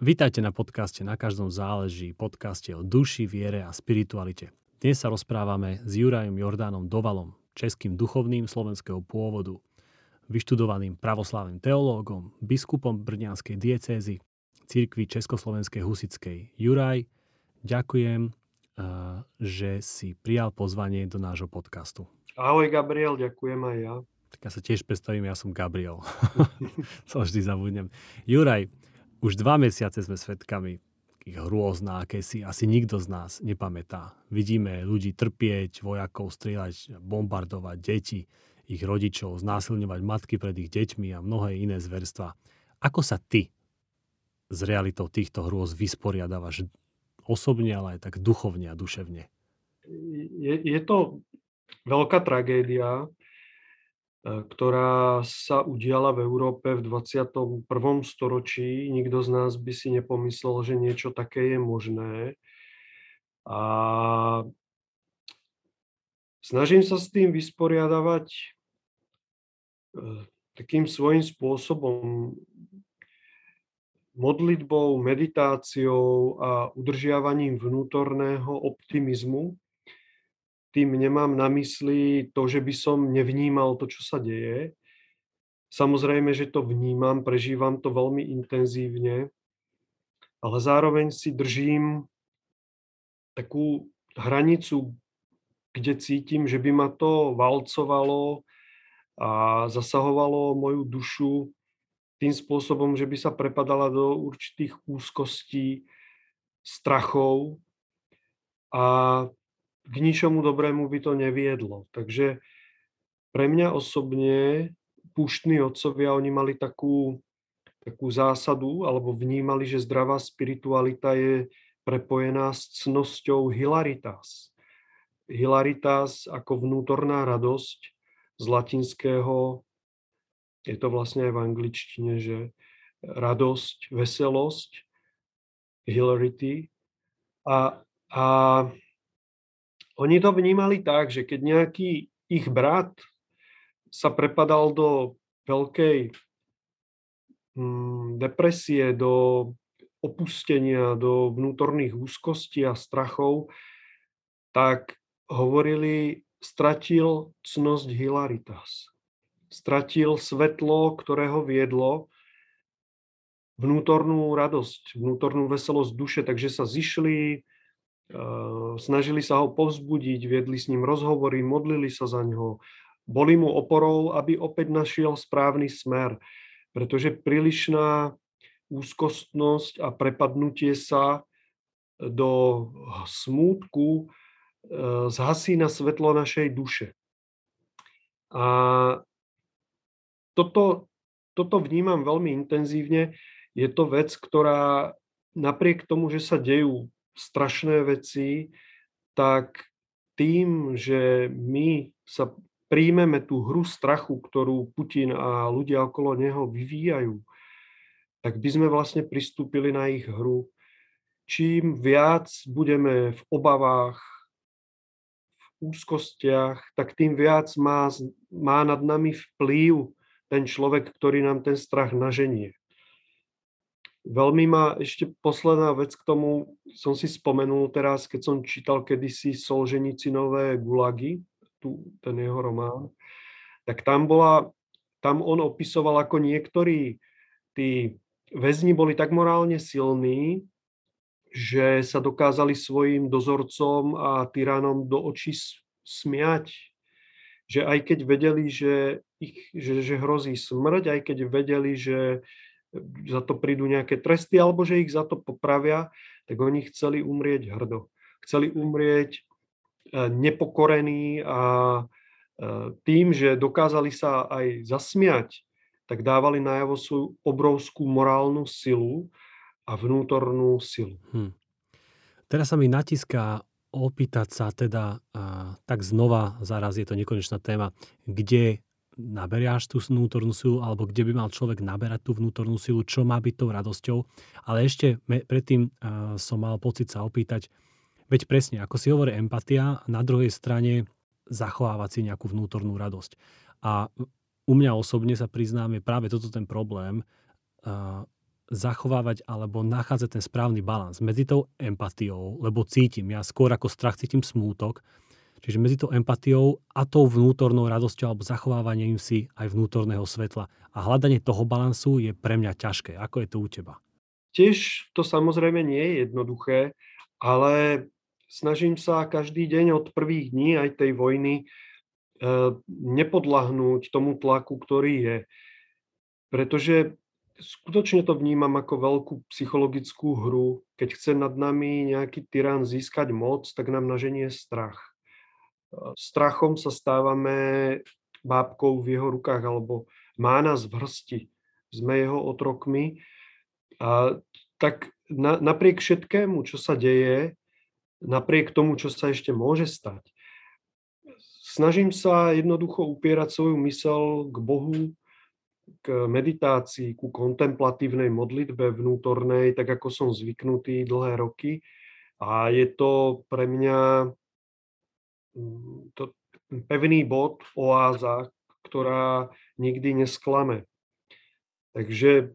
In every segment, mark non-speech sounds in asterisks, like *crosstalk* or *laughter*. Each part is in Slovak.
Vítajte na podcaste Na každom záleží, podcaste o duši, viere a spiritualite. Dnes sa rozprávame s Jurajom Jordánom Dovalom, českým duchovným slovenského pôvodu, vyštudovaným pravoslávnym teológom, biskupom Brňanskej diecézy, cirkvi Československej husickej. Juraj, ďakujem, že si prijal pozvanie do nášho podcastu. Ahoj Gabriel, ďakujem aj ja. Tak ja sa tiež predstavím, ja som Gabriel. *laughs* to vždy zabudnem. Juraj, už dva mesiace sme svetkami hrôz na aké si asi nikto z nás nepamätá. Vidíme ľudí trpieť, vojakov strieľať, bombardovať deti, ich rodičov, znásilňovať matky pred ich deťmi a mnohé iné zverstva. Ako sa ty s realitou týchto hrôz vysporiadávaš osobne, ale aj tak duchovne a duševne? Je, je to veľká tragédia. E, ktorá sa udiala v Európe v 21. storočí. Nikto z nás by si nepomyslel, že niečo také je možné. A snažím sa s tým vysporiadavať e, takým svojím spôsobom modlitbou, meditáciou a udržiavaním vnútorného optimizmu, tým nemám na mysli to, že by som nevnímal to, čo sa deje. Samozrejme, že to vnímam, prežívam to veľmi intenzívne, ale zároveň si držím takú hranicu, kde cítim, že by ma to valcovalo a zasahovalo moju dušu tým spôsobom, že by sa prepadala do určitých úzkostí, strachov a k ničomu dobrému by to neviedlo. Takže pre mňa osobne púštni otcovia, oni mali takú, takú zásadu, alebo vnímali, že zdravá spiritualita je prepojená s cnosťou hilaritas. Hilaritas ako vnútorná radosť z latinského, je to vlastne aj v angličtine, že radosť, veselosť, hilarity. A, a oni to vnímali tak, že keď nejaký ich brat sa prepadal do veľkej mm, depresie, do opustenia, do vnútorných úzkostí a strachov, tak hovorili, stratil cnosť hilaritas. Stratil svetlo, ktoré ho viedlo, vnútornú radosť, vnútornú veselosť duše, takže sa zišli, snažili sa ho povzbudiť, viedli s ním rozhovory, modlili sa za ňo, boli mu oporou, aby opäť našiel správny smer, pretože prílišná úzkostnosť a prepadnutie sa do smútku ehm, zhasí na svetlo našej duše. A toto, toto vnímam veľmi intenzívne. Je to vec, ktorá napriek tomu, že sa dejú strašné veci, tak tým, že my sa príjmeme tú hru strachu, ktorú Putin a ľudia okolo neho vyvíjajú, tak by sme vlastne pristúpili na ich hru. Čím viac budeme v obavách, v úzkostiach, tak tým viac má, má nad nami vplyv ten človek, ktorý nám ten strach naženie. Veľmi ma ešte posledná vec k tomu, som si spomenul teraz, keď som čítal kedysi Solženicinové Gulagy, tu, ten jeho román, tak tam bola, tam on opisoval, ako niektorí tí väzni boli tak morálne silní, že sa dokázali svojim dozorcom a tyranom do očí smiať. Že aj keď vedeli, že, ich, že, že hrozí smrť, aj keď vedeli, že za to prídu nejaké tresty alebo že ich za to popravia, tak oni chceli umrieť hrdo. Chceli umrieť e, nepokorení a e, tým, že dokázali sa aj zasmiať, tak dávali najavo svoju obrovskú morálnu silu a vnútornú silu. Hm. Teraz sa mi natiská opýtať sa teda, a, tak znova, zaraz je to nekonečná téma, kde naberiaš tú vnútornú silu, alebo kde by mal človek naberať tú vnútornú silu, čo má byť tou radosťou. Ale ešte predtým uh, som mal pocit sa opýtať, veď presne, ako si hovorí empatia, na druhej strane zachovávať si nejakú vnútornú radosť. A u mňa osobne sa priznám, je práve toto ten problém, uh, zachovávať alebo nachádzať ten správny balans medzi tou empatiou, lebo cítim, ja skôr ako strach cítim smútok, čiže medzi tou empatiou a tou vnútornou radosťou alebo zachovávaním si aj vnútorného svetla. A hľadanie toho balansu je pre mňa ťažké. Ako je to u teba? Tiež to samozrejme nie je jednoduché, ale snažím sa každý deň od prvých dní aj tej vojny eh, nepodlahnúť tomu tlaku, ktorý je. Pretože skutočne to vnímam ako veľkú psychologickú hru. Keď chce nad nami nejaký tyrán získať moc, tak nám naženie strach. Strachom sa stávame bábkou v jeho rukách, alebo má nás v hrsti. Sme jeho otrokmi a tak na, napriek všetkému, čo sa deje, napriek tomu, čo sa ešte môže stať, snažím sa jednoducho upierať svoju mysel k Bohu, k meditácii, ku kontemplatívnej modlitbe vnútornej, tak ako som zvyknutý dlhé roky. A je to pre mňa to pevný bod, oáza, ktorá nikdy nesklame. Takže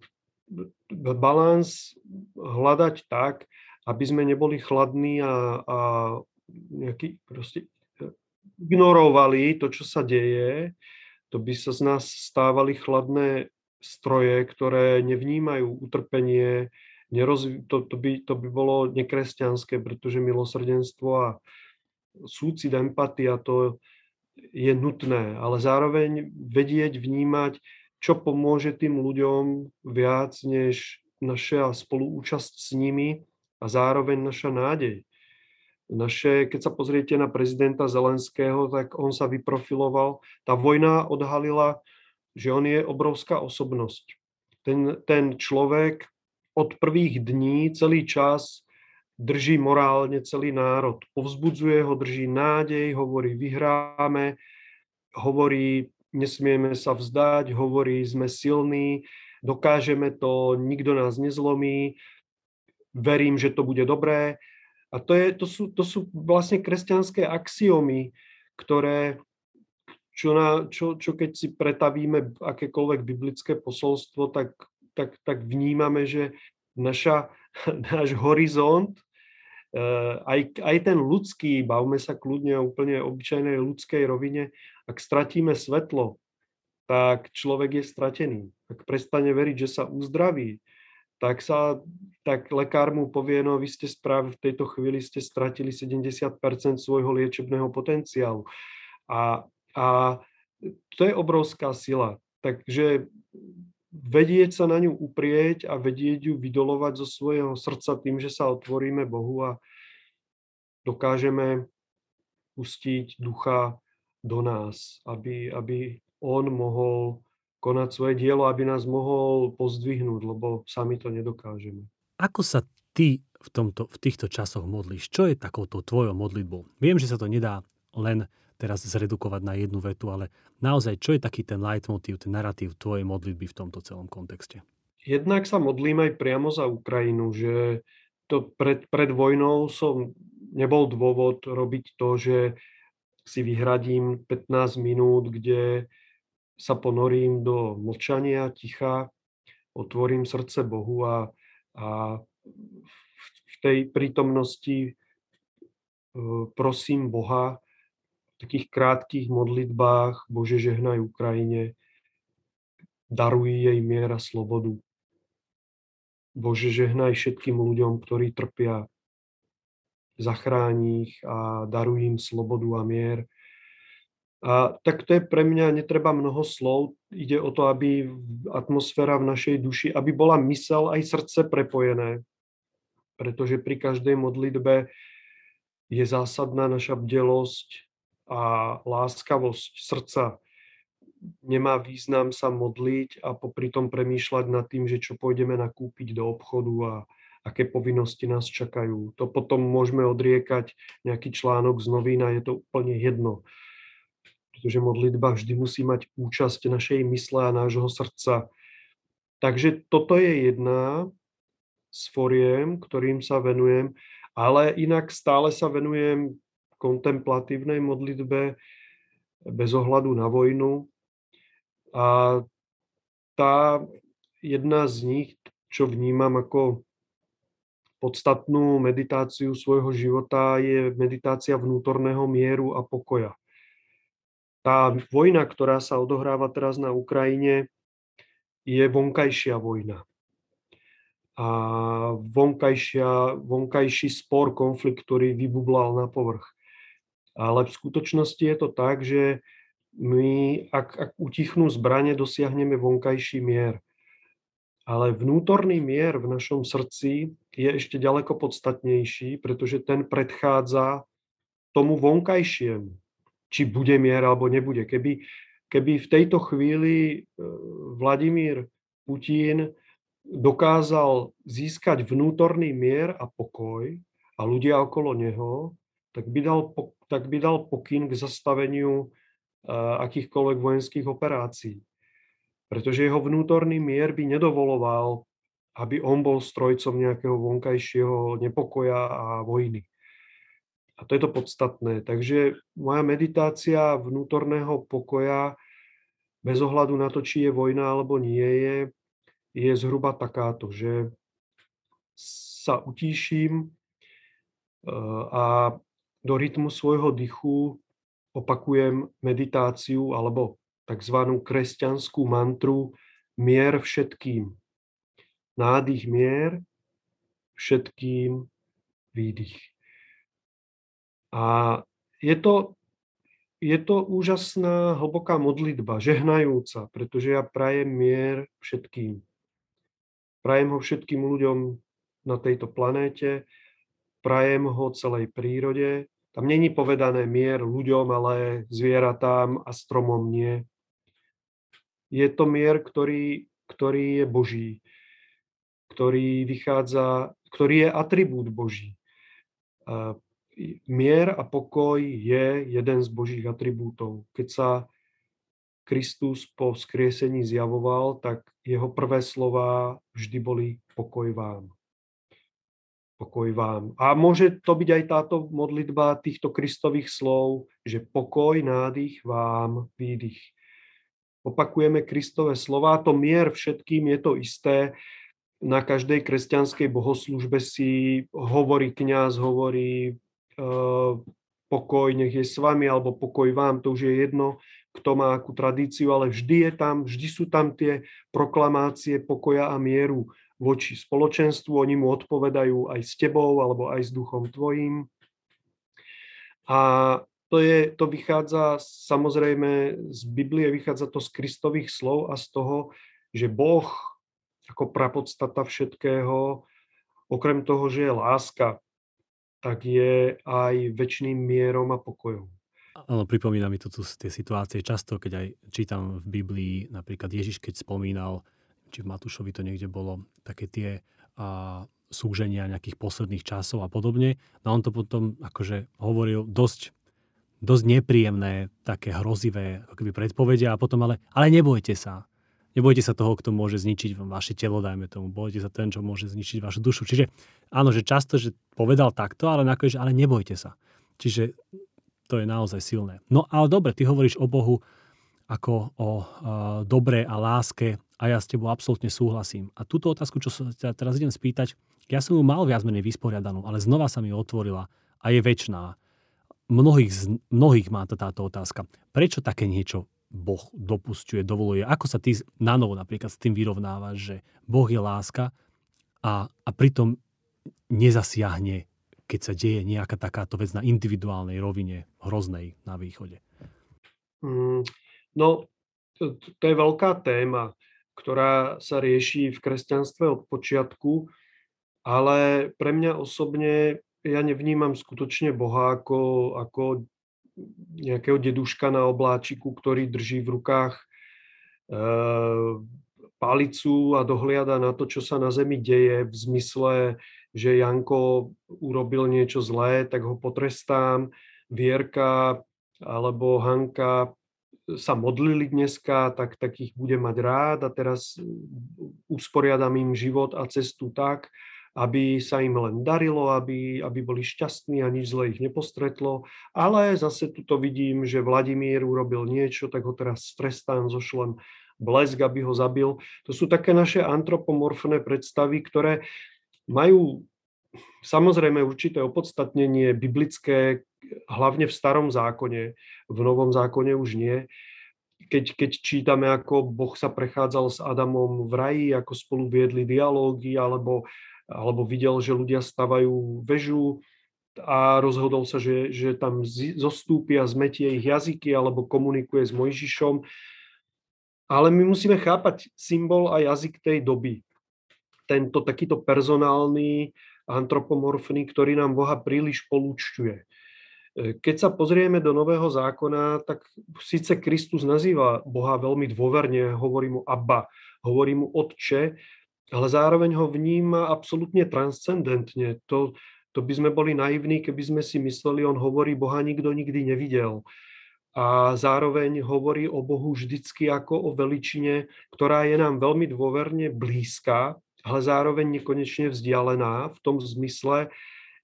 balans hľadať tak, aby sme neboli chladní a, a nejaký proste e, ignorovali to, čo sa deje, to by sa z nás stávali chladné stroje, ktoré nevnímajú utrpenie, nerozvi- to, to, by, to by bolo nekresťanské, pretože milosrdenstvo a súcit, empatia, to je nutné, ale zároveň vedieť, vnímať čo pomôže tým ľuďom viac než naša spoluúčasť s nimi a zároveň naša nádej. Naše, keď sa pozriete na prezidenta Zelenského, tak on sa vyprofiloval. Tá vojna odhalila, že on je obrovská osobnosť. Ten, ten človek od prvých dní celý čas drží morálne celý národ. Povzbudzuje ho, drží nádej, hovorí vyhráme, hovorí nesmieme sa vzdať, hovorí, sme silní, dokážeme to, nikto nás nezlomí, verím, že to bude dobré. A to, je, to, sú, to sú vlastne kresťanské axiomy, ktoré, čo, na, čo, čo keď si pretavíme akékoľvek biblické posolstvo, tak, tak, tak vnímame, že naša, *laughs* náš horizont, eh, aj, aj ten ľudský, bavme sa kľudne o úplne obyčajnej ľudskej rovine, ak stratíme svetlo, tak človek je stratený. Ak prestane veriť, že sa uzdraví, tak, sa, tak lekár mu povie, no vy ste správ, v tejto chvíli ste stratili 70% svojho liečebného potenciálu. A, a to je obrovská sila. Takže vedieť sa na ňu uprieť a vedieť ju vydolovať zo svojho srdca tým, že sa otvoríme Bohu a dokážeme pustiť ducha do nás, aby, aby on mohol konať svoje dielo, aby nás mohol pozdvihnúť, lebo sami to nedokážeme. Ako sa ty v, tomto, v týchto časoch modlíš? Čo je takouto tvojou modlitbou? Viem, že sa to nedá len teraz zredukovať na jednu vetu, ale naozaj, čo je taký ten leitmotív, ten narratív tvojej modlitby v tomto celom kontexte? Jednak sa modlím aj priamo za Ukrajinu, že to pred, pred vojnou som nebol dôvod robiť to, že si vyhradím 15 minút, kde sa ponorím do mlčania, ticha, otvorím srdce Bohu a, a v tej prítomnosti e, prosím Boha takých krátkých modlitbách Bože žehnaj Ukrajine, daruj jej mier a slobodu. Bože žehnaj všetkým ľuďom, ktorí trpia zachráni ich a daruj im slobodu a mier. A tak to je pre mňa, netreba mnoho slov, ide o to, aby atmosféra v našej duši, aby bola mysel aj srdce prepojené, pretože pri každej modlitbe je zásadná naša bdelosť a láskavosť srdca. Nemá význam sa modliť a popri tom premýšľať nad tým, že čo pôjdeme nakúpiť do obchodu a, aké povinnosti nás čakajú. To potom môžeme odriekať nejaký článok z novín a je to úplne jedno. Pretože modlitba vždy musí mať účasť našej mysle a nášho srdca. Takže toto je jedna z foriem, ktorým sa venujem, ale inak stále sa venujem kontemplatívnej modlitbe bez ohľadu na vojnu. A tá jedna z nich, čo vnímam ako podstatnú meditáciu svojho života, je meditácia vnútorného mieru a pokoja. Tá vojna, ktorá sa odohráva teraz na Ukrajine, je vonkajšia vojna. A vonkajšia, vonkajší spor, konflikt, ktorý vybublal na povrch. Ale v skutočnosti je to tak, že my, ak, ak utichnú zbranie, dosiahneme vonkajší mier. Ale vnútorný mier v našom srdci je ešte ďaleko podstatnejší, pretože ten predchádza tomu vonkajšiemu. Či bude mier alebo nebude. Keby, keby v tejto chvíli e, Vladimír Putin dokázal získať vnútorný mier a pokoj a ľudia okolo neho, tak by dal, tak by dal pokyn k zastaveniu uh, akýchkoľvek vojenských operácií. Pretože jeho vnútorný mier by nedovoloval, aby on bol strojcom nejakého vonkajšieho nepokoja a vojny. A to je to podstatné. Takže moja meditácia vnútorného pokoja, bez ohľadu na to, či je vojna alebo nie je, je zhruba takáto, že sa utíším eh, a do rytmu svojho dychu opakujem meditáciu alebo tzv. kresťanskú mantru mier všetkým. Nádych mier, všetkým výdych. A je to, je to úžasná, hlboká modlitba, žehnajúca, pretože ja prajem mier všetkým. Prajem ho všetkým ľuďom na tejto planéte, prajem ho celej prírode. Tam není povedané mier ľuďom, ale zvieratám a stromom nie. Je to mier, ktorý, ktorý je Boží, ktorý vychádza, ktorý je atribút Boží. Mier a pokoj je jeden z Božích atribútov. Keď sa Kristus po skriesení zjavoval, tak jeho prvé slova vždy boli pokoj vám. Pokoj vám. A môže to byť aj táto modlitba týchto Kristových slov, že pokoj, nádych vám, výdych. Opakujeme Kristové slova, to mier všetkým je to isté. Na každej kresťanskej bohoslužbe si hovorí kňaz, hovorí uh, pokoj, nech je s vami, alebo pokoj vám, to už je jedno kto má akú tradíciu, ale vždy je tam, vždy sú tam tie proklamácie pokoja a mieru voči spoločenstvu, oni mu odpovedajú aj s tebou alebo aj s duchom tvojim. A to, je, to vychádza samozrejme z Biblie, vychádza to z Kristových slov a z toho, že Boh ako prapodstata všetkého, okrem toho, že je láska, tak je aj väčšným mierom a pokojom. Áno, pripomína mi to tu tie situácie často, keď aj čítam v Biblii, napríklad Ježiš, keď spomínal, či v Matúšovi to niekde bolo, také tie a, súženia nejakých posledných časov a podobne. No on to potom akože hovoril dosť, dosť nepríjemné, také hrozivé ako predpovedia a potom ale, ale nebojte sa. Nebojte sa toho, kto môže zničiť vaše telo, dajme tomu. Bojte sa ten, čo môže zničiť vašu dušu. Čiže áno, že často, že povedal takto, ale nakoniec, ale nebojte sa. Čiže to je naozaj silné. No ale dobre, ty hovoríš o Bohu ako o dobre a láske a ja s tebou absolútne súhlasím. A túto otázku, čo sa teraz idem spýtať, ja som ju mal viac menej vysporiadanú, ale znova sa mi otvorila a je väčšiná. Mnohých, mnohých má to táto otázka. Prečo také niečo Boh dopustuje, dovoluje? Ako sa ty na novo napríklad s tým vyrovnávaš, že Boh je láska a, a pritom nezasiahne keď sa deje nejaká takáto vec na individuálnej rovine hroznej na východe? Mm, no, to, je veľká téma, ktorá sa rieši v kresťanstve od počiatku, ale pre mňa osobne ja nevnímam skutočne Boha ako, ako nejakého deduška na obláčiku, ktorý drží v rukách e, palicu a dohliada na to, čo sa na Zemi deje v zmysle že Janko urobil niečo zlé, tak ho potrestám. Vierka alebo Hanka sa modlili dneska, tak, tak ich budem mať rád a teraz usporiadam im život a cestu tak, aby sa im len darilo, aby, aby boli šťastní a nič zle ich nepostretlo. Ale zase tuto vidím, že Vladimír urobil niečo, tak ho teraz trestám, zošlem blesk, aby ho zabil. To sú také naše antropomorfné predstavy, ktoré majú samozrejme určité opodstatnenie biblické, hlavne v starom zákone, v novom zákone už nie. Keď, keď čítame, ako Boh sa prechádzal s Adamom v raji, ako spolu viedli dialógy, alebo, alebo videl, že ľudia stavajú väžu, a rozhodol sa, že, že tam zostúpia, zmetie ich jazyky alebo komunikuje s Mojžišom. Ale my musíme chápať symbol a jazyk tej doby. Tento takýto personálny, antropomorfný, ktorý nám Boha príliš polúčťuje. Keď sa pozrieme do Nového zákona, tak síce Kristus nazýva Boha veľmi dôverne, hovorí mu Abba, hovorí mu Otče, ale zároveň ho vníma absolútne transcendentne. To, to by sme boli naivní, keby sme si mysleli, on hovorí, Boha nikto nikdy nevidel. A zároveň hovorí o Bohu vždycky ako o veličine, ktorá je nám veľmi dôverne blízka, ale zároveň nekonečne vzdialená v tom zmysle,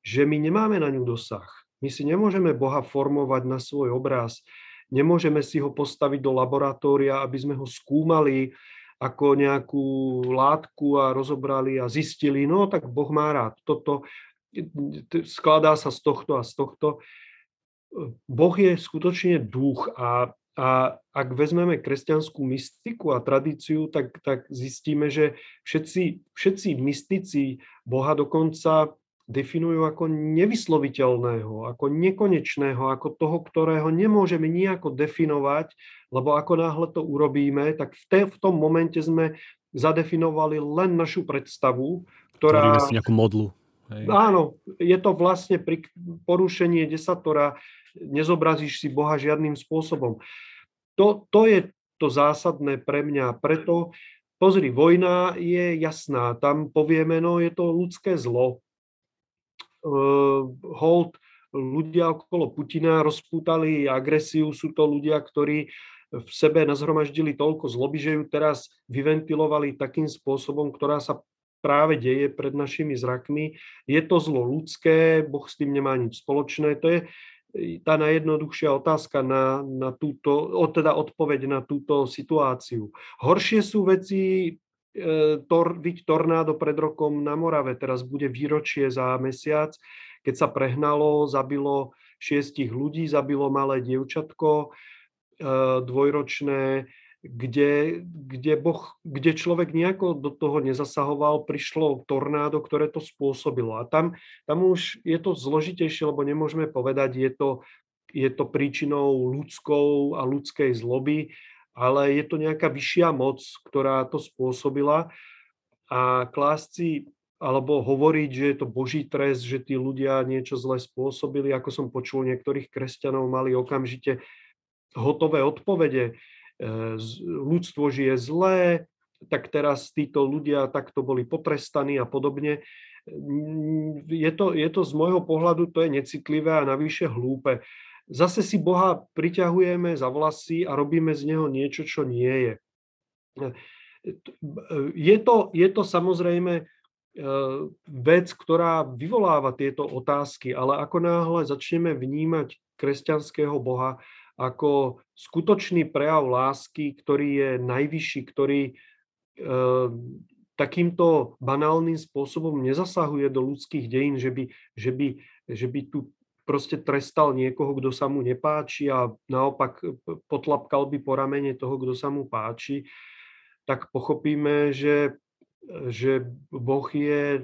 že my nemáme na ňu dosah. My si nemôžeme Boha formovať na svoj obraz, nemôžeme si ho postaviť do laboratória, aby sme ho skúmali ako nejakú látku a rozobrali a zistili, no tak Boh má rád toto, skladá sa z tohto a z tohto. Boh je skutočne duch a, a ak vezmeme kresťanskú mystiku a tradíciu, tak, tak zistíme, že všetci, všetci mystici Boha dokonca definujú ako nevysloviteľného, ako nekonečného, ako toho, ktorého nemôžeme nejako definovať, lebo ako náhle to urobíme, tak v, te, v tom momente sme zadefinovali len našu predstavu, ktorá... si nejakú modlu. Hej. Áno, je to vlastne pri porušenie desatora, nezobrazíš si Boha žiadnym spôsobom. To, to je to zásadné pre mňa. Preto, pozri, vojna je jasná. Tam povieme, no je to ľudské zlo. Uh, hold, ľudia okolo Putina rozpútali agresiu, sú to ľudia, ktorí v sebe nazhromaždili toľko zloby, že ju teraz vyventilovali takým spôsobom, ktorá sa práve deje pred našimi zrakmi. Je to zlo ľudské, Boh s tým nemá nič spoločné. To je e, tá najjednoduchšia otázka na, na túto, teda odpoveď na túto situáciu. Horšie sú veci, tor, viď tornádo pred rokom na Morave, teraz bude výročie za mesiac, keď sa prehnalo, zabilo šiestich ľudí, zabilo malé dievčatko, e, dvojročné, kde, kde, boh, kde človek nejako do toho nezasahoval, prišlo tornádo, ktoré to spôsobilo. A tam, tam už je to zložitejšie, lebo nemôžeme povedať, je to, je to príčinou ľudskou a ľudskej zloby, ale je to nejaká vyššia moc, ktorá to spôsobila. A klásci alebo hovoriť, že je to Boží trest, že tí ľudia niečo zle spôsobili, ako som počul, niektorých kresťanov mali okamžite hotové odpovede ľudstvo žije zlé, tak teraz títo ľudia takto boli potrestaní a podobne. Je to, je to z môjho pohľadu, to je necitlivé a navyše hlúpe. Zase si Boha priťahujeme za vlasy a robíme z Neho niečo, čo nie je. Je to, je to samozrejme e, vec, ktorá vyvoláva tieto otázky, ale ako náhle začneme vnímať kresťanského Boha ako skutočný prejav lásky, ktorý je najvyšší, ktorý e, takýmto banálnym spôsobom nezasahuje do ľudských dejín, že by, že by, že by tu proste trestal niekoho, kto sa mu nepáči a naopak potlapkal by po ramene toho, kto sa mu páči, tak pochopíme, že, že Boh je e,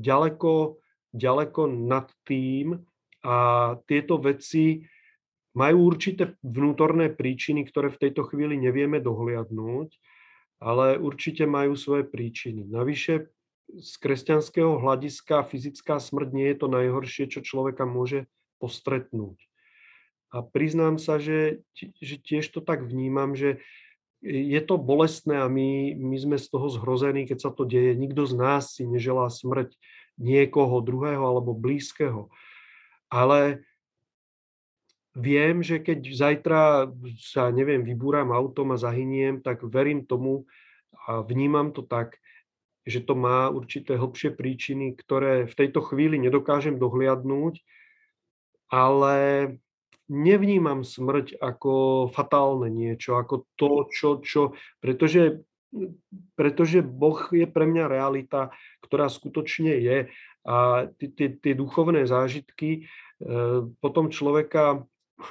ďaleko, ďaleko nad tým a tieto veci majú určité vnútorné príčiny, ktoré v tejto chvíli nevieme dohliadnúť, ale určite majú svoje príčiny. Navyše z kresťanského hľadiska fyzická smrť nie je to najhoršie, čo človeka môže postretnúť. A priznám sa, že, že tiež to tak vnímam, že je to bolestné a my, my sme z toho zhrození, keď sa to deje. Nikto z nás si neželá smrť niekoho druhého alebo blízkeho. Ale viem, že keď zajtra sa, neviem, vybúram autom a zahyniem, tak verím tomu a vnímam to tak, že to má určité hlbšie príčiny, ktoré v tejto chvíli nedokážem dohliadnúť, ale nevnímam smrť ako fatálne niečo, ako to, čo, čo pretože, pretože Boh je pre mňa realita, ktorá skutočne je. A tie duchovné zážitky e, potom človeka *laughs*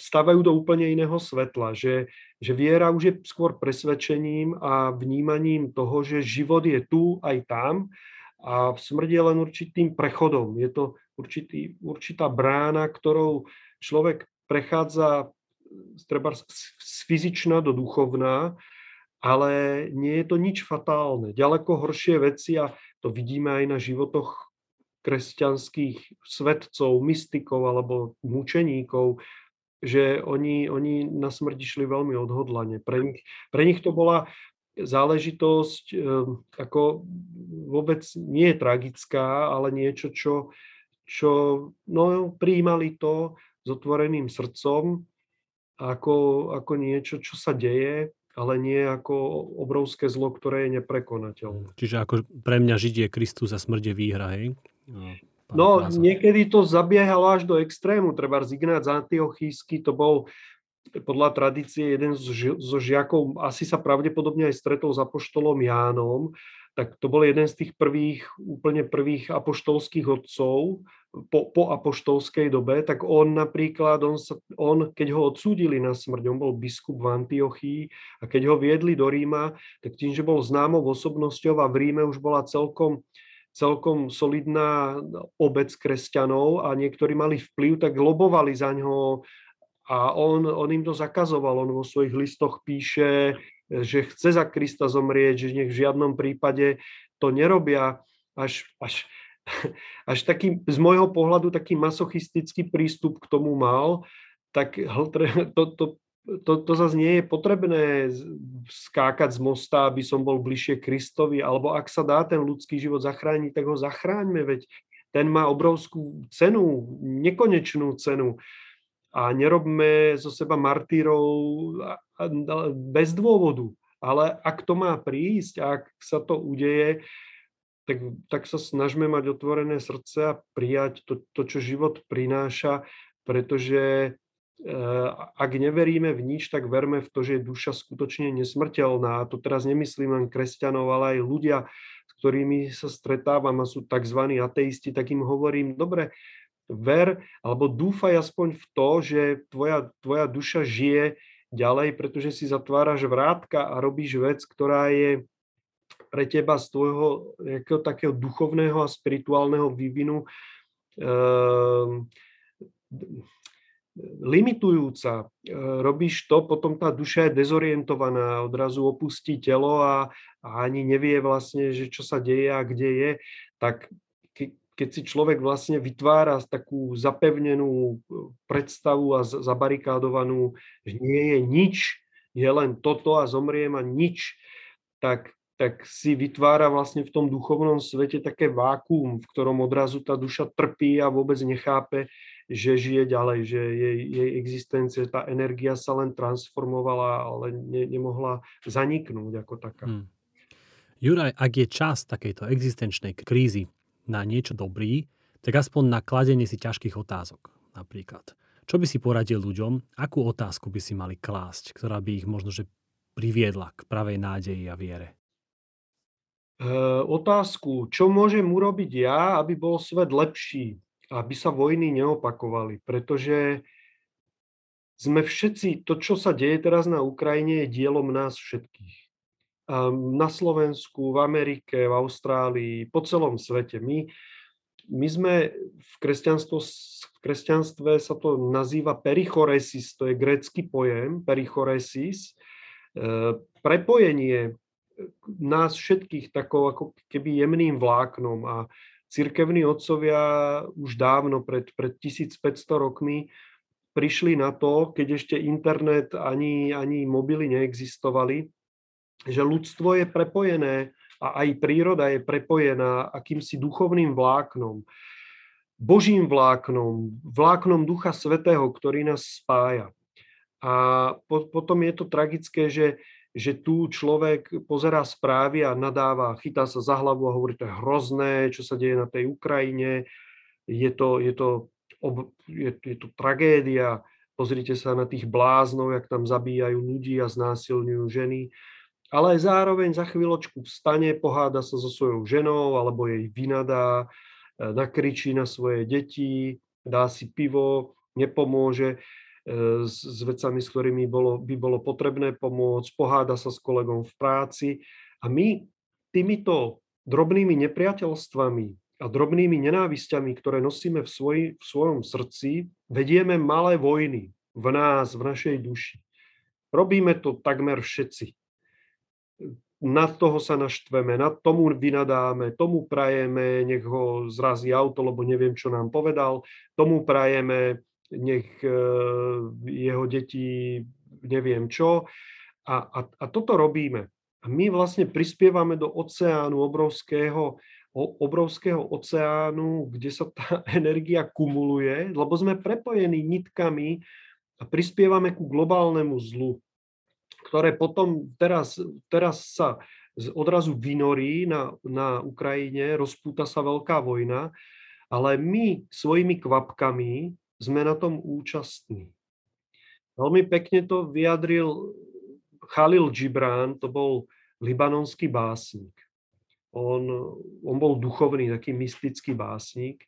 vstávajú do úplne iného svetla, že, že viera už je skôr presvedčením a vnímaním toho, že život je tu aj tam a smrť je len určitým prechodom. Je to určitý, určitá brána, ktorou človek prechádza treba z fyzičná do duchovná, ale nie je to nič fatálne. Ďaleko horšie veci a to vidíme aj na životoch kresťanských svetcov, mystikov alebo mučeníkov, že oni, oni na smrti šli veľmi odhodlane. Pre nich, pre nich to bola záležitosť ehm, ako vôbec nie je tragická, ale niečo, čo, čo no, prijímali to s otvoreným srdcom ako, ako niečo, čo sa deje, ale nie ako obrovské zlo, ktoré je neprekonateľné. Čiže ako pre mňa žiť je Kristus a smrť je výhra, hej? No, no niekedy to zabiehalo až do extrému. Treba Ignác Antiochísky, to bol podľa tradície jeden zo žiakov, asi sa pravdepodobne aj stretol s apoštolom Jánom, tak to bol jeden z tých prvých, úplne prvých apoštolských otcov po, po apoštolskej dobe, tak on napríklad, on, sa, on, keď ho odsúdili na smrť, on bol biskup v Antiochii a keď ho viedli do Ríma, tak tým, že bol známou osobnosťou a v Ríme už bola celkom, celkom solidná obec kresťanov a niektorí mali vplyv, tak lobovali za ňo a on, on im to zakazoval. On vo svojich listoch píše, že chce za Krista zomrieť, že nech v žiadnom prípade to nerobia. Až, až, *laughs* až taký, z môjho pohľadu taký masochistický prístup k tomu mal, tak *laughs* to, to, to, to zase nie je potrebné skákať z mosta, aby som bol bližšie Kristovi, alebo ak sa dá ten ľudský život zachrániť, tak ho zachráňme, veď ten má obrovskú cenu, nekonečnú cenu a nerobme zo seba martírov bez dôvodu. Ale ak to má prísť, ak sa to udeje, tak, tak sa snažme mať otvorené srdce a prijať to, to čo život prináša, pretože eh, ak neveríme v nič, tak verme v to, že je duša skutočne nesmrteľná. A to teraz nemyslím len kresťanov, ale aj ľudia, s ktorými sa stretávam a sú tzv. ateisti, tak im hovorím, dobre, ver alebo dúfaj aspoň v to, že tvoja, tvoja duša žije ďalej, pretože si zatváraš vrátka a robíš vec, ktorá je pre teba z tvojho jakého, takého duchovného a spirituálneho vývinu eh, limitujúca. E, robíš to, potom tá duša je dezorientovaná, odrazu opustí telo a, a ani nevie vlastne, že čo sa deje a kde je. Tak keď si človek vlastne vytvára takú zapevnenú e, predstavu a zabarikádovanú, že nie je nič, je len toto a zomriem a nič, tak, tak si vytvára vlastne v tom duchovnom svete také vákuum, v ktorom odrazu tá duša trpí a vôbec nechápe, že žije ďalej, že jej, jej existencia, tá energia sa len transformovala, ale ne, nemohla zaniknúť ako taká. Hmm. Juraj, ak je čas takejto existenčnej krízy, na niečo dobrý, tak aspoň na kladenie si ťažkých otázok napríklad. Čo by si poradil ľuďom, akú otázku by si mali klásť, ktorá by ich možno že priviedla k pravej nádeji a viere? E, otázku, čo môžem urobiť ja, aby bol svet lepší, aby sa vojny neopakovali, pretože sme všetci, to, čo sa deje teraz na Ukrajine, je dielom nás všetkých na Slovensku, v Amerike, v Austrálii, po celom svete. My, my sme v, v kresťanstve sa to nazýva perichoresis, to je grécky pojem, perichoresis, e, prepojenie nás všetkých takou ako keby jemným vláknom a cirkevní otcovia už dávno, pred, pred 1500 rokmi, prišli na to, keď ešte internet ani, ani mobily neexistovali, že ľudstvo je prepojené a aj príroda je prepojená akýmsi duchovným vláknom, Božím vláknom, vláknom Ducha Svetého, ktorý nás spája. A po, potom je to tragické, že, že tu človek pozerá správy a nadáva, chytá sa za hlavu a hovorí, to je hrozné, čo sa deje na tej Ukrajine, je to, je to ob, je, je to tragédia, pozrite sa na tých bláznov, jak tam zabíjajú ľudí a znásilňujú ženy, ale zároveň za chvíľočku vstane, poháda sa so svojou ženou alebo jej vynadá, e, nakričí na svoje deti, dá si pivo, nepomôže e, s, s vecami, s ktorými bolo, by bolo potrebné pomôcť, poháda sa s kolegom v práci a my týmito drobnými nepriateľstvami a drobnými nenávisťami, ktoré nosíme v, svoj, v svojom srdci, vedieme malé vojny v nás, v našej duši. Robíme to takmer všetci. Na toho sa naštveme, na tomu vynadáme, tomu prajeme, nech ho zrazí auto, lebo neviem, čo nám povedal, tomu prajeme, nech e, jeho deti neviem čo. A, a, a toto robíme. A my vlastne prispievame do oceánu obrovského, obrovského oceánu, kde sa tá *laughs* energia kumuluje, lebo sme prepojení nitkami a prispievame ku globálnemu zlu, ktoré potom teraz, teraz sa odrazu vynorí na, na Ukrajine, rozpúta sa veľká vojna, ale my svojimi kvapkami sme na tom účastní. Veľmi pekne to vyjadril Khalil Gibran, to bol libanonský básnik. On, on bol duchovný, taký mystický básnik.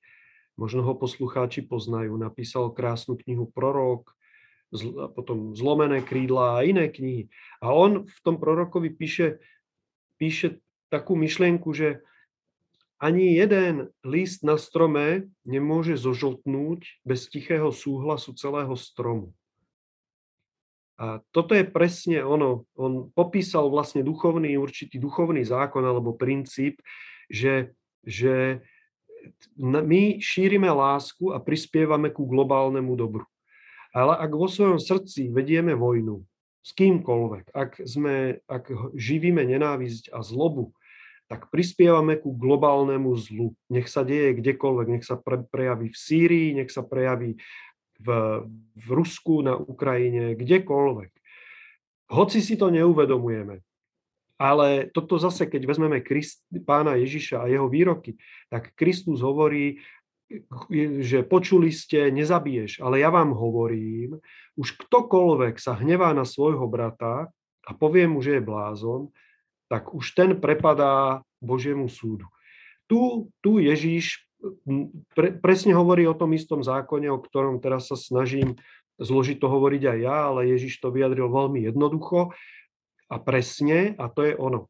Možno ho poslucháči poznajú. Napísal krásnu knihu Prorok, potom Zlomené krídla a iné knihy. A on v tom prorokovi píše, píše takú myšlienku, že ani jeden list na strome nemôže zožltnúť bez tichého súhlasu celého stromu. A toto je presne ono. On popísal vlastne duchovný, určitý duchovný zákon alebo princíp, že, že my šírime lásku a prispievame ku globálnemu dobru. Ale ak vo svojom srdci vedieme vojnu s kýmkoľvek, ak, sme, ak živíme nenávisť a zlobu, tak prispievame ku globálnemu zlu. Nech sa deje kdekoľvek, nech sa pre, prejaví v Sýrii, nech sa prejaví v, v Rusku, na Ukrajine, kdekoľvek. Hoci si to neuvedomujeme, ale toto zase, keď vezmeme Christ, pána Ježiša a jeho výroky, tak Kristus hovorí, že počuli ste, nezabiješ, ale ja vám hovorím, už ktokoľvek sa hnevá na svojho brata a povie mu, že je blázon, tak už ten prepadá Božiemu súdu. Tu, tu Ježíš pre, presne hovorí o tom istom zákone, o ktorom teraz sa snažím zložiť to hovoriť aj ja, ale Ježiš to vyjadril veľmi jednoducho a presne a to je ono.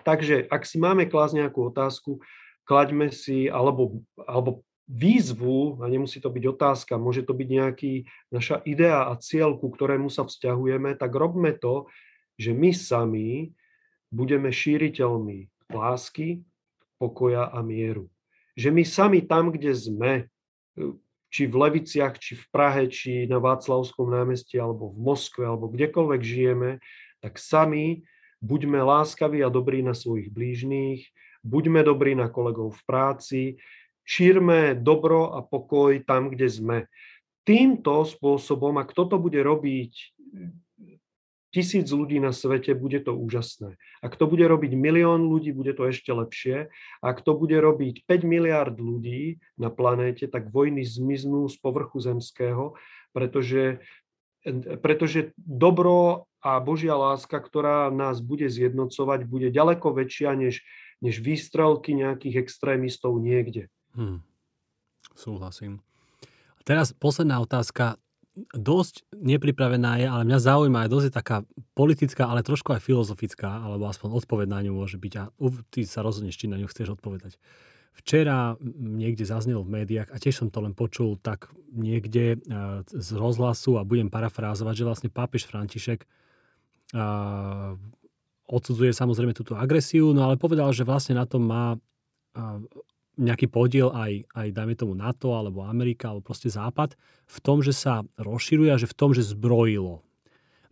Takže ak si máme klásť nejakú otázku, klaďme si, alebo, alebo výzvu, a nemusí to byť otázka, môže to byť nejaký naša idea a cieľ, ku ktorému sa vzťahujeme, tak robme to, že my sami budeme šíriteľmi lásky, pokoja a mieru. Že my sami tam, kde sme, e, či v Leviciach, či v Prahe, či na Václavskom námestí, alebo v Moskve, alebo kdekoľvek žijeme, tak sami buďme láskaví a dobrí na svojich blížných, buďme dobrí na kolegov v práci, šírme dobro a pokoj tam, kde sme. Týmto spôsobom, ak toto bude robiť tisíc ľudí na svete, bude to úžasné. Ak to bude robiť milión ľudí, bude to ešte lepšie. Ak to bude robiť 5 miliard ľudí na planéte, tak vojny zmiznú z povrchu zemského, pretože, pretože dobro a Božia láska, ktorá nás bude zjednocovať, bude ďaleko väčšia než, než výstrelky nejakých extrémistov niekde. Hmm. Súhlasím. A teraz posledná otázka dosť nepripravená je, ale mňa zaujíma aj dosť je taká politická, ale trošku aj filozofická, alebo aspoň odpoveď na ňu môže byť a ty sa rozhodneš, či na ňu chceš odpovedať. Včera niekde zaznelo v médiách, a tiež som to len počul tak niekde e, z rozhlasu a budem parafrázovať, že vlastne pápež František odsudzuje samozrejme túto agresiu, no ale povedal, že vlastne na tom má nejaký podiel aj, aj dajme tomu NATO alebo Amerika alebo proste Západ v tom, že sa rozširuje a že v tom, že zbrojilo.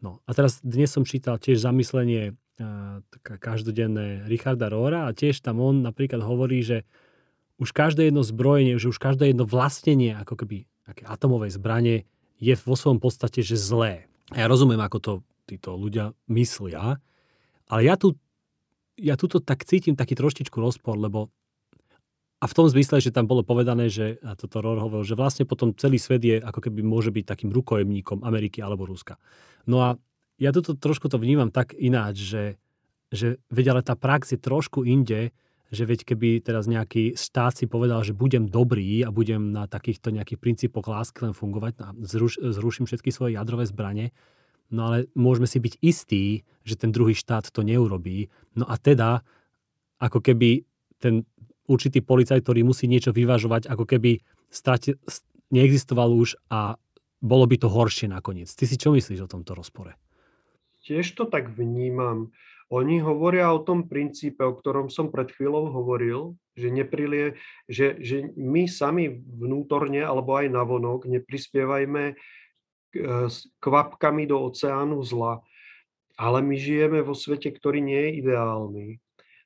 No a teraz dnes som čítal tiež zamyslenie taká každodenné Richarda Rohra a tiež tam on napríklad hovorí, že už každé jedno zbrojenie, že už každé jedno vlastnenie ako keby také atomovej zbranie je vo svojom podstate, že zlé. A ja rozumiem, ako to títo ľudia myslia, ale ja tu ja tuto tak cítim taký troštičku rozpor, lebo a v tom zmysle, že tam bolo povedané, že, a toto Rohr hovoril, že vlastne potom celý svet je ako keby môže byť takým rukojemníkom Ameriky alebo Ruska. No a ja toto trošku to vnímam tak ináč, že, že veď ale tá prax je trošku inde, že veď keby teraz nejaký štát si povedal, že budem dobrý a budem na takýchto nejakých princípoch lásky len fungovať a zruš, zruším všetky svoje jadrové zbranie, no ale môžeme si byť istí, že ten druhý štát to neurobí. No a teda, ako keby ten určitý policajt, ktorý musí niečo vyvažovať, ako keby strati, neexistoval už a bolo by to horšie nakoniec. Ty si čo myslíš o tomto rozpore? Tiež to tak vnímam. Oni hovoria o tom princípe, o ktorom som pred chvíľou hovoril, že, neprilie, že, že my sami vnútorne alebo aj navonok neprispievajme e, kvapkami do oceánu zla, ale my žijeme vo svete, ktorý nie je ideálny.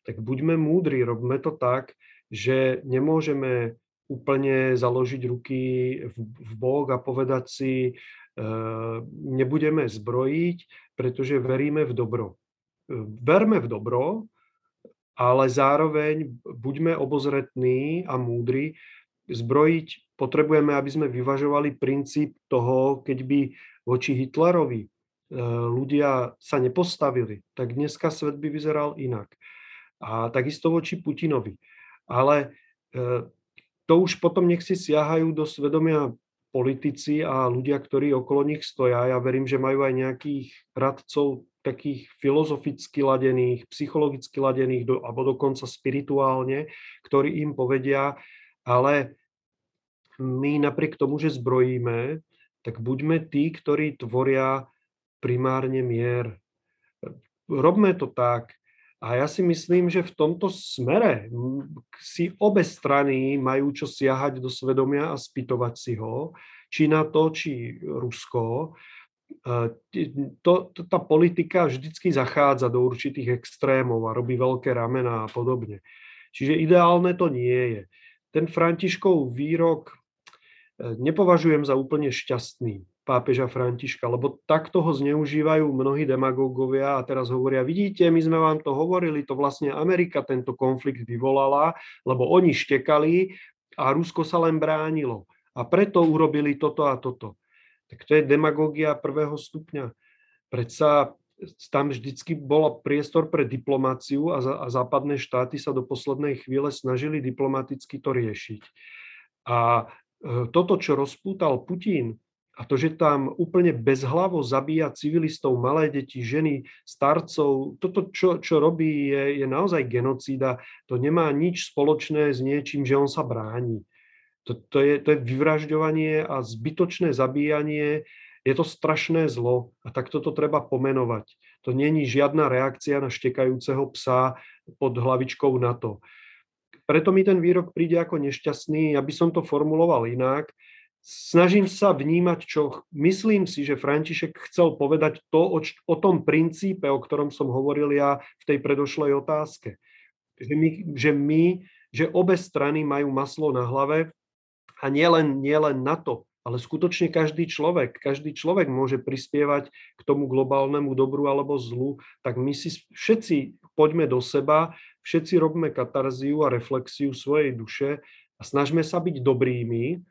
Tak buďme múdri, robme to tak, že nemôžeme úplne založiť ruky v, v bok a povedať si, e, nebudeme zbrojiť, pretože veríme v dobro. E, verme v dobro, ale zároveň buďme obozretní a múdri. Zbrojiť potrebujeme, aby sme vyvažovali princíp toho, keď by voči Hitlerovi e, ľudia sa nepostavili, tak dneska svet by vyzeral inak. A takisto voči Putinovi ale e, to už potom nech si siahajú do svedomia politici a ľudia, ktorí okolo nich stoja. Ja verím, že majú aj nejakých radcov takých filozoficky ladených, psychologicky ladených, do, alebo dokonca spirituálne, ktorí im povedia, ale my napriek tomu, že zbrojíme, tak buďme tí, ktorí tvoria primárne mier. Robme to tak, a ja si myslím, že v tomto smere si obe strany majú čo siahať do svedomia a spýtovať si ho, či na to, či Rusko. To, to, tá politika vždycky zachádza do určitých extrémov a robí veľké ramena a podobne. Čiže ideálne to nie je. Ten Františkov výrok e, nepovažujem za úplne šťastný pápeža Františka, lebo takto ho zneužívajú mnohí demagógovia a teraz hovoria, vidíte, my sme vám to hovorili, to vlastne Amerika tento konflikt vyvolala, lebo oni štekali a Rusko sa len bránilo. A preto urobili toto a toto. Tak to je demagógia prvého stupňa. Predsa tam vždycky bol priestor pre diplomáciu a, a západné štáty sa do poslednej chvíle snažili diplomaticky to riešiť. A e, toto, čo rozpútal Putin, a to, že tam úplne bezhlavo zabíja civilistov, malé deti, ženy, starcov, toto, čo, čo robí, je, je naozaj genocída. To nemá nič spoločné s niečím, že on sa bráni. To, to, je, to je vyvražďovanie a zbytočné zabíjanie. Je to strašné zlo a tak toto treba pomenovať. To není žiadna reakcia na štekajúceho psa pod hlavičkou NATO. Preto mi ten výrok príde ako nešťastný. Ja by som to formuloval inak snažím sa vnímať, čo myslím si, že František chcel povedať to o, o tom princípe, o ktorom som hovoril ja v tej predošlej otázke. Že my, že, my, že obe strany majú maslo na hlave a nielen nie len na to, ale skutočne každý človek, každý človek môže prispievať k tomu globálnemu dobru alebo zlu, tak my si všetci poďme do seba, všetci robíme katarziu a reflexiu svojej duše a snažme sa byť dobrými,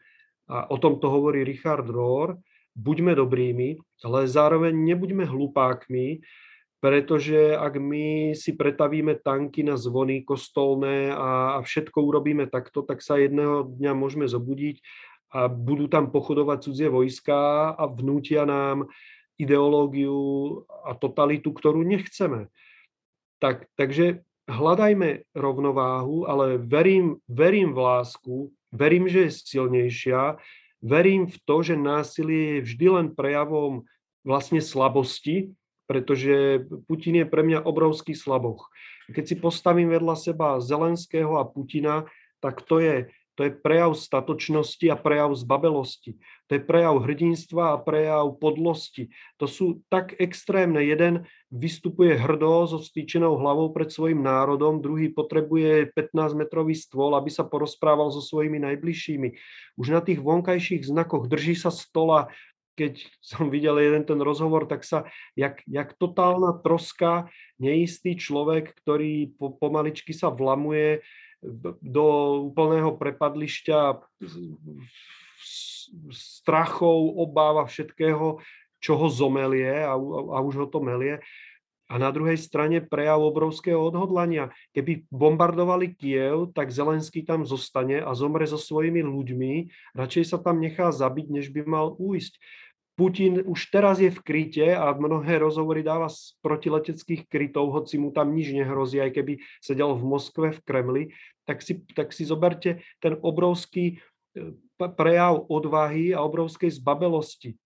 a o tom to hovorí Richard Rohr, buďme dobrými, ale zároveň nebuďme hlupákmi, pretože ak my si pretavíme tanky na zvony kostolné a všetko urobíme takto, tak sa jedného dňa môžeme zobudiť a budú tam pochodovať cudzie vojska a vnútia nám ideológiu a totalitu, ktorú nechceme. Tak, takže hľadajme rovnováhu, ale verím, verím v lásku, verím, že je silnejšia, verím v to, že násilie je vždy len prejavom vlastne slabosti, pretože Putin je pre mňa obrovský slaboch. Keď si postavím vedľa seba Zelenského a Putina, tak to je to je prejav statočnosti a prejav zbabelosti. To je prejav hrdinstva a prejav podlosti. To sú tak extrémne. Jeden vystupuje hrdo so stýčenou hlavou pred svojim národom, druhý potrebuje 15-metrový stôl, aby sa porozprával so svojimi najbližšími. Už na tých vonkajších znakoch drží sa stola, keď som videl jeden ten rozhovor, tak sa, jak, jak totálna troska, neistý človek, ktorý po, pomaličky sa vlamuje do úplného prepadlišťa strachov, obáva všetkého, čo ho zomelie a, a už ho to melie. A na druhej strane prejav obrovského odhodlania. Keby bombardovali Kiev, tak Zelenský tam zostane a zomre so svojimi ľuďmi. Radšej sa tam nechá zabiť, než by mal újsť. Putin už teraz je v kryte a mnohé rozhovory dáva z protileteckých krytov, hoci mu tam nič nehrozí, aj keby sedel v Moskve, v Kremli, tak si, tak si zoberte ten obrovský e, prejav odvahy a obrovskej zbabelosti.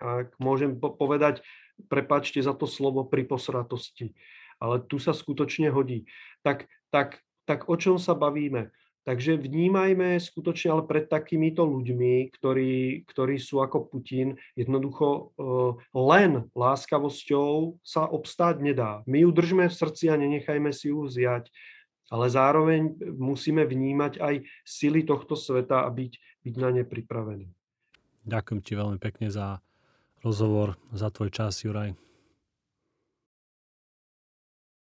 Ak môžem povedať, prepačte za to slovo pri posratosti, ale tu sa skutočne hodí. Tak, tak, tak o čom sa bavíme? Takže vnímajme skutočne ale pred takýmito ľuďmi, ktorí, ktorí sú ako Putin, jednoducho uh, len láskavosťou sa obstáť nedá. My ju držme v srdci a nenechajme si ju vziať, ale zároveň musíme vnímať aj sily tohto sveta a byť, byť na ne pripravení. Ďakujem ti veľmi pekne za rozhovor, za tvoj čas, Juraj.